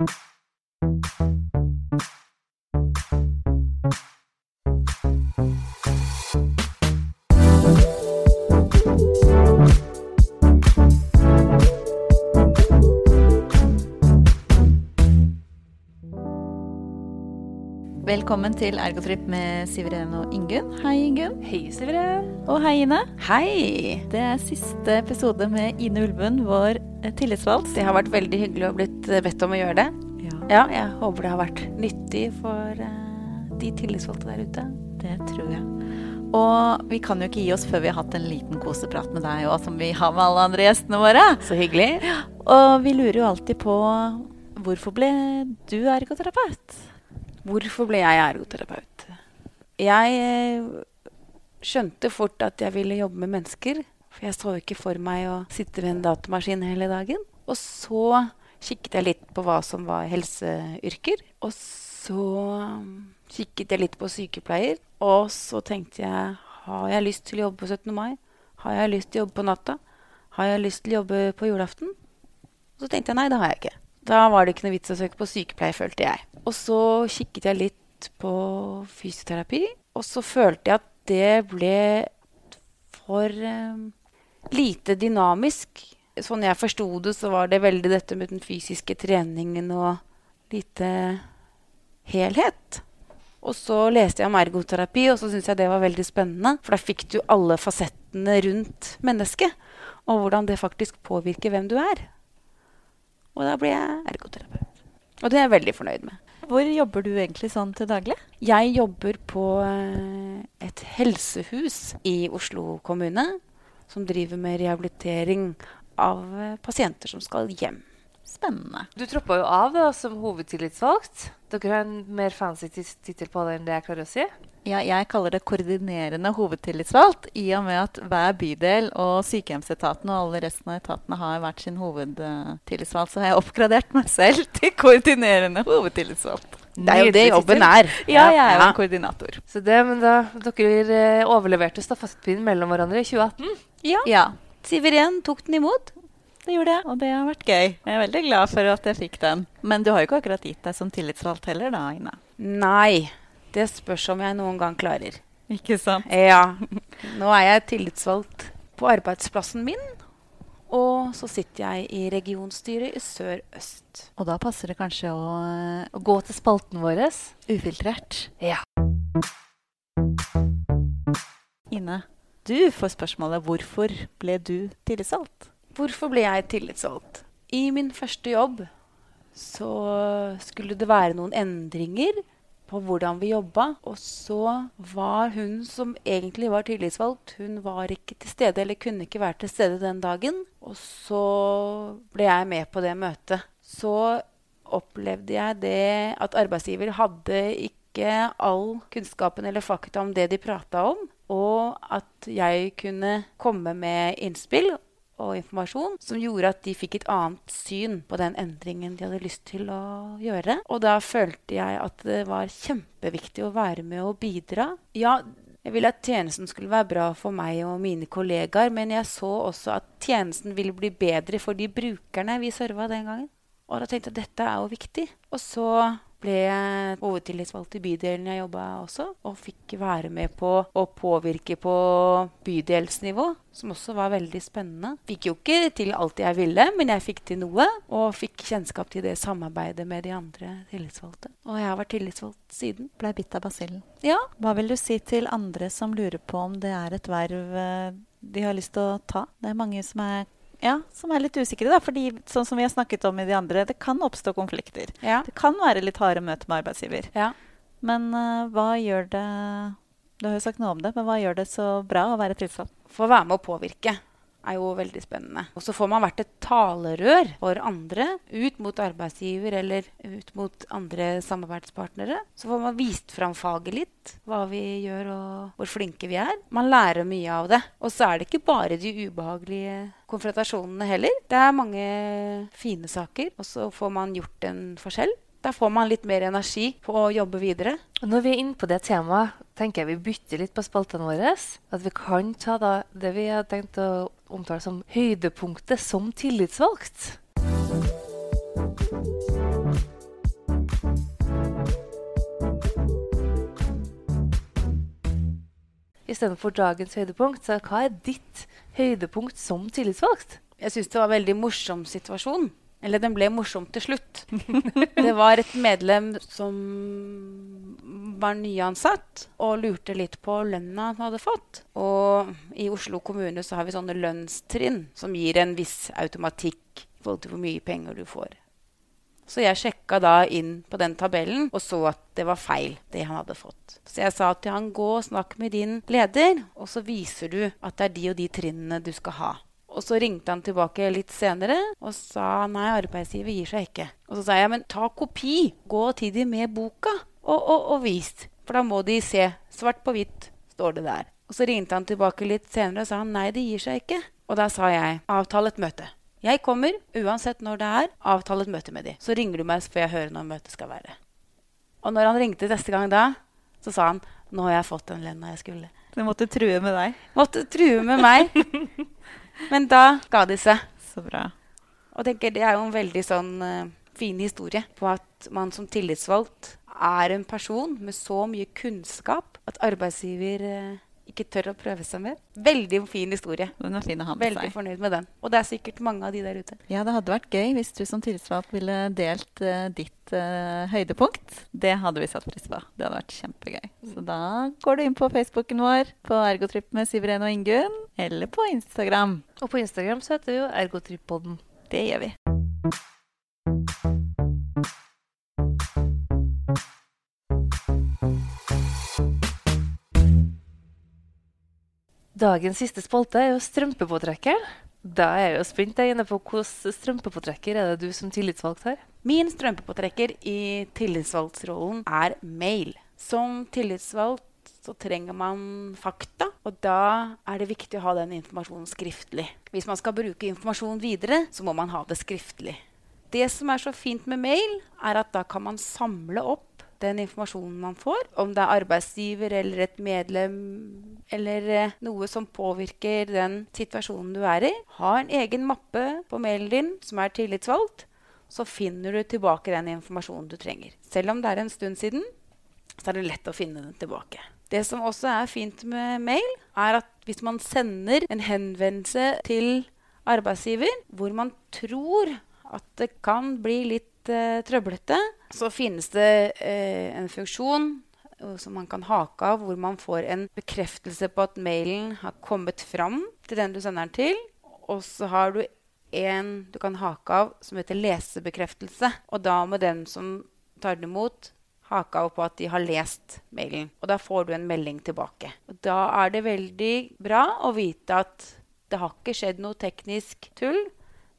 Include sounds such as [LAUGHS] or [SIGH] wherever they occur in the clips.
うん。Velkommen til Ergotrip med Siveren og Ingunn. Hei, Ingunn. Hei, Siveren. Og hei, Ine. Hei. Det er siste episode med Ine Ulven, vår eh, tillitsvalgt. Det har vært veldig hyggelig å ha blitt eh, bedt om å gjøre det. Ja, Ja, jeg håper det har vært nyttig for eh, de tillitsvalgte der ute. det tror jeg. Og vi kan jo ikke gi oss før vi har hatt en liten koseprat med deg òg, som vi har med alle andre gjestene våre. Så hyggelig. Og vi lurer jo alltid på hvorfor ble du ergoterapeut? Hvorfor ble jeg ergoterapeut? Jeg eh, skjønte fort at jeg ville jobbe med mennesker. For jeg så ikke for meg å sitte ved en datamaskin hele dagen. Og så kikket jeg litt på hva som var helseyrker. Og så mm, kikket jeg litt på sykepleier. Og så tenkte jeg har jeg lyst til å jobbe på 17. mai? Har jeg lyst til å jobbe på natta? Har jeg lyst til å jobbe på julaften? Og så tenkte jeg nei, det har jeg ikke. Da var det ikke noe vits å søke på sykepleie, følte jeg. Og så kikket jeg litt på fysioterapi, og så følte jeg at det ble for eh, lite dynamisk. Sånn jeg forsto det, så var det veldig dette med den fysiske treningen og lite helhet. Og så leste jeg om ergoterapi, og så syntes jeg det var veldig spennende. For da fikk du alle fasettene rundt mennesket, og hvordan det faktisk påvirker hvem du er. Og da ble jeg ergoterapeut. Og det er jeg veldig fornøyd med. Hvor jobber du egentlig sånn til daglig? Jeg jobber på eh, et helsehus i Oslo kommune som driver med rehabilitering av eh, pasienter som skal hjem. Spennende. Du troppa jo av da, som hovedtillitsvalgt. Dere har en mer fancy tittel på det enn det jeg klarer å si. Ja, jeg kaller det koordinerende hovedtillitsvalgt, i og med at hver bydel og sykehjemsetaten og alle resten av etatene har hvert sin hovedtillitsvalgt, så har jeg oppgradert meg selv til koordinerende hovedtillitsvalgt. Det er jo det jobben er. Ja, jeg er jo Ja. koordinator. Så det, men da, dere eh, overleverte stafettpinnen mellom hverandre i 2018. Ja. Ja, Siveren tok den imot. det gjorde jeg, og det har vært gøy. Jeg er veldig glad for at jeg fikk den. Men du har jo ikke akkurat gitt deg som tillitsvalgt heller, da, Ina. Nei, det spørs om jeg noen gang klarer. Ikke sant? Ja. Nå er jeg tillitsvalgt på arbeidsplassen min. Og så sitter jeg i regionstyret i Sør-Øst. Og da passer det kanskje å å gå til spalten vår. ufiltrert. Ja. Ine, du får spørsmålet 'Hvorfor ble du tillitsvalgt?' Hvorfor ble jeg tillitsvalgt? I min første jobb så skulle det være noen endringer på hvordan vi jobba. Og så var hun som egentlig var tillitsvalgt, hun var ikke til stede eller kunne ikke være til stede den dagen. Og så ble jeg med på det møtet. Så opplevde jeg det at arbeidsgiver hadde ikke all kunnskapen eller fakta om det de prata om. Og at jeg kunne komme med innspill og informasjon som gjorde at de fikk et annet syn på den endringen de hadde lyst til å gjøre. Og da følte jeg at det var kjempeviktig å være med og bidra. Ja, jeg ville at tjenesten skulle være bra for meg og mine kollegaer, men jeg så også at tjenesten ville bli bedre for de brukerne vi serva den gangen. Og da tenkte jeg at dette er jo viktig. Og så ble hovedtillitsvalgt i bydelen jeg jobba også, og fikk være med på å påvirke på bydelsnivå, som også var veldig spennende. Fikk jo ikke til alt jeg ville, men jeg fikk til noe, og fikk kjennskap til det samarbeidet med de andre tillitsvalgte. Og jeg har vært tillitsvalgt siden. Blei bitt av basillen. Ja. Hva vil du si til andre som lurer på om det er et verv eh, de har lyst til å ta? Det er mange som er ja, som er litt usikre, da. Fordi sånn som vi har snakket om i de andre, det kan oppstå konflikter. Ja. Det kan være litt harde møter med arbeidsgiver. ja. Men uh, hva gjør det Du har jo sagt noe om det, men hva gjør det så bra å være tilsatt? Få være med å påvirke er jo veldig spennende. Og så får man vært et talerør for andre ut mot arbeidsgiver eller ut mot andre samarbeidspartnere. Så får man vist fram faget litt, hva vi gjør og hvor flinke vi er. Man lærer mye av det. Og så er det ikke bare de ubehagelige konfrontasjonene heller. Det er mange fine saker, og så får man gjort en forskjell. Da får man litt mer energi på å jobbe videre. Når vi er inne på det temaet, tenker jeg vi bytter litt på spaltene våre. At vi kan ta det vi har tenkt å omtale som høydepunktet som tillitsvalgt. Istedenfor dagens høydepunkt, så hva er ditt høydepunkt som tillitsvalgt? Jeg syns det var en veldig morsom situasjon. Eller den ble morsom til slutt. [LAUGHS] det var et medlem som var nyansatt og lurte litt på lønna han hadde fått. Og i Oslo kommune så har vi sånne lønnstrinn som gir en viss automatikk i forhold til hvor mye penger du får. Så jeg sjekka da inn på den tabellen og så at det var feil, det han hadde fått. Så jeg sa til han gå og snakk med din leder, og så viser du at det er de og de trinnene du skal ha. Og så ringte han tilbake litt senere og sa nei, arbeidsgiver gir seg ikke. Og så sa jeg men ta kopi, gå til de med boka og, og, og vis. For da må de se. Svart på hvitt står det der. Og så ringte han tilbake litt senere og sa han, nei, det gir seg ikke. Og da sa jeg avtale et møte. Jeg kommer, uansett når det er, avtale et møte med de. Så ringer du meg, så får jeg høre når møtet skal være. Og når han ringte neste gang da, så sa han nå har jeg fått den lønna jeg skulle. Du måtte true med deg. Måtte true med meg. [LAUGHS] Men da ga de seg. Så bra. Og tenker Det er jo en veldig sånn uh, fin historie på at man som tillitsvalgt er en person med så mye kunnskap at arbeidsgiver uh, ikke tør å prøve seg mer. Veldig fin historie. Den er fin å ha med Veldig seg. fornøyd med den. Og det er sikkert mange av de der ute. Ja, det hadde vært gøy hvis du som tillitsvalgt ville delt uh, ditt uh, høydepunkt. Det hadde vi satt pris på. Det hadde vært kjempegøy. Så da går du inn på Facebooken vår, på Ergotrip med Siveren og Ingunn, eller på Instagram. Og på Instagram så heter vi jo Ergotrippodden. Det gjør vi. Dagens siste spalte er jo strømpepåtrekkeren. Da er jeg jo spent jeg inne på hvilken strømpepåtrekker er det du som tillitsvalgt har? Min strømpepåtrekker i tillitsvalgtrollen er mail. Som tillitsvalgt så trenger man fakta, og da er det viktig å ha den informasjonen skriftlig. Hvis man skal bruke informasjon videre, så må man ha det skriftlig. Det som er så fint med mail, er at da kan man samle opp den informasjonen man får, om det er arbeidsgiver eller et medlem eller eh, noe som påvirker den situasjonen du er i. Ha en egen mappe på mailen din som er tillitsvalgt, så finner du tilbake den informasjonen du trenger. Selv om det er en stund siden, så er det lett å finne den tilbake. Det som også er fint med mail, er at hvis man sender en henvendelse til arbeidsgiver hvor man tror at det kan bli litt eh, trøblete, så finnes det eh, en funksjon eh, som man kan hake av, hvor man får en bekreftelse på at mailen har kommet fram til den du sender den til. Og så har du en du kan hake av som heter lesebekreftelse. Og da må den som tar den imot, hake av på at de har lest mailen. Og da får du en melding tilbake. Og da er det veldig bra å vite at det har ikke skjedd noe teknisk tull.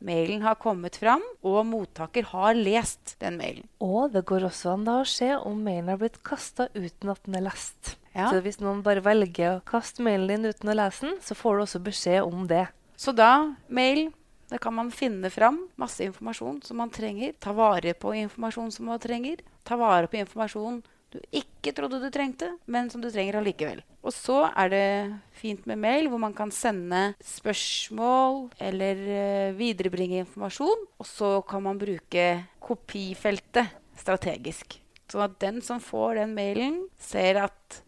Mailen har kommet fram, og mottaker har lest den mailen. Og det går også an da å se om mailen har blitt kasta uten at den er lest. Ja. Så hvis noen bare velger å kaste mailen din uten å lese den, så får du også beskjed om det. Så da, mail, da kan man finne fram masse informasjon som man trenger. Ta vare på informasjon som man trenger. Ta vare på informasjon du ikke trodde du trengte, men som du trenger allikevel. Og så er det fint med mail, hvor man kan sende spørsmål eller uh, viderebringe informasjon. Og så kan man bruke kopifeltet strategisk. Sånn at den som får den mailen, ser at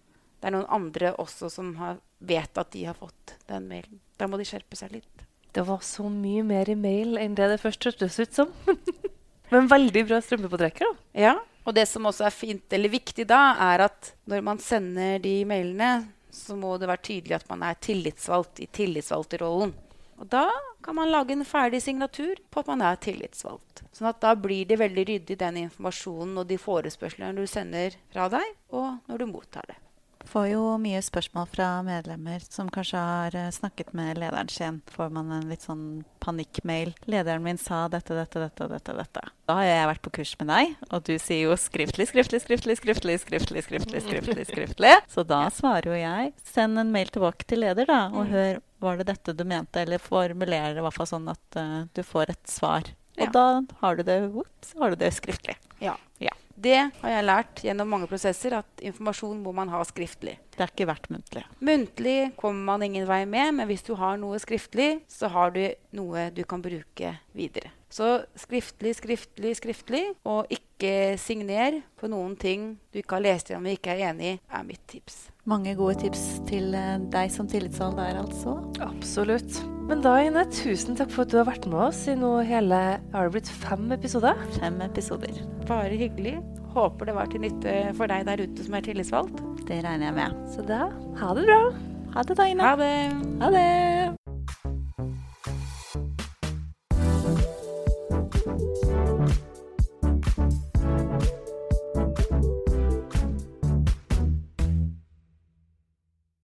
det er noen andre også som har, vet at de har fått den mailen. Da må de skjerpe seg litt. Det var så mye mer i mail enn det det først hørtes ut som. [LAUGHS] Men veldig bra strømpepåtrekker, da. Ja, og det som også er fint, eller viktig da, er at når man sender de mailene, så må det være tydelig at man er tillitsvalgt i tillitsvalgterollen. Og da kan man lage en ferdig signatur på at man er tillitsvalgt. Sånn at da blir det veldig ryddig den informasjonen og de forespørslene du sender fra deg, og når du mottar det. Får jo mye spørsmål fra medlemmer som kanskje har eh, snakket med lederen sin. Får man en litt sånn panikkmail. 'Lederen min sa dette, dette, dette, dette.' dette. Da har jeg vært på kurs med deg, og du sier jo skriftlig, skriftlig, skriftlig, skriftlig, skriftlig, skriftlig, skriftlig, skriftlig. Så da svarer jo jeg. Send en mail tilbake til leder, da, og hør var det dette du mente, eller formulerer det i hvert fall sånn at uh, du får et svar. Og Ja. da har du det, whoops, har du det skriftlig. Ja. Ja. Det har jeg lært gjennom mange prosesser, at informasjon må man ha skriftlig. Det er ikke verdt muntlig. Muntlig kommer man ingen vei med, men hvis du har noe skriftlig, så har du noe du kan bruke videre. Så skriftlig, skriftlig, skriftlig, og ikke signer på noen ting du ikke har lest gjennom og ikke er enig i, er mitt tips. Mange gode tips til eh, deg som tillitsvalgt der, altså. Absolutt. Men da, Ine, tusen takk for at du har vært med oss i nå hele Har det blitt fem episoder? Fem episoder. Bare hyggelig. Håper det var til nytte for deg der ute som er tillitsvalgt. Det regner jeg med. Så da, ha det bra. Ha det, da, Ine. Ha det! Ha det.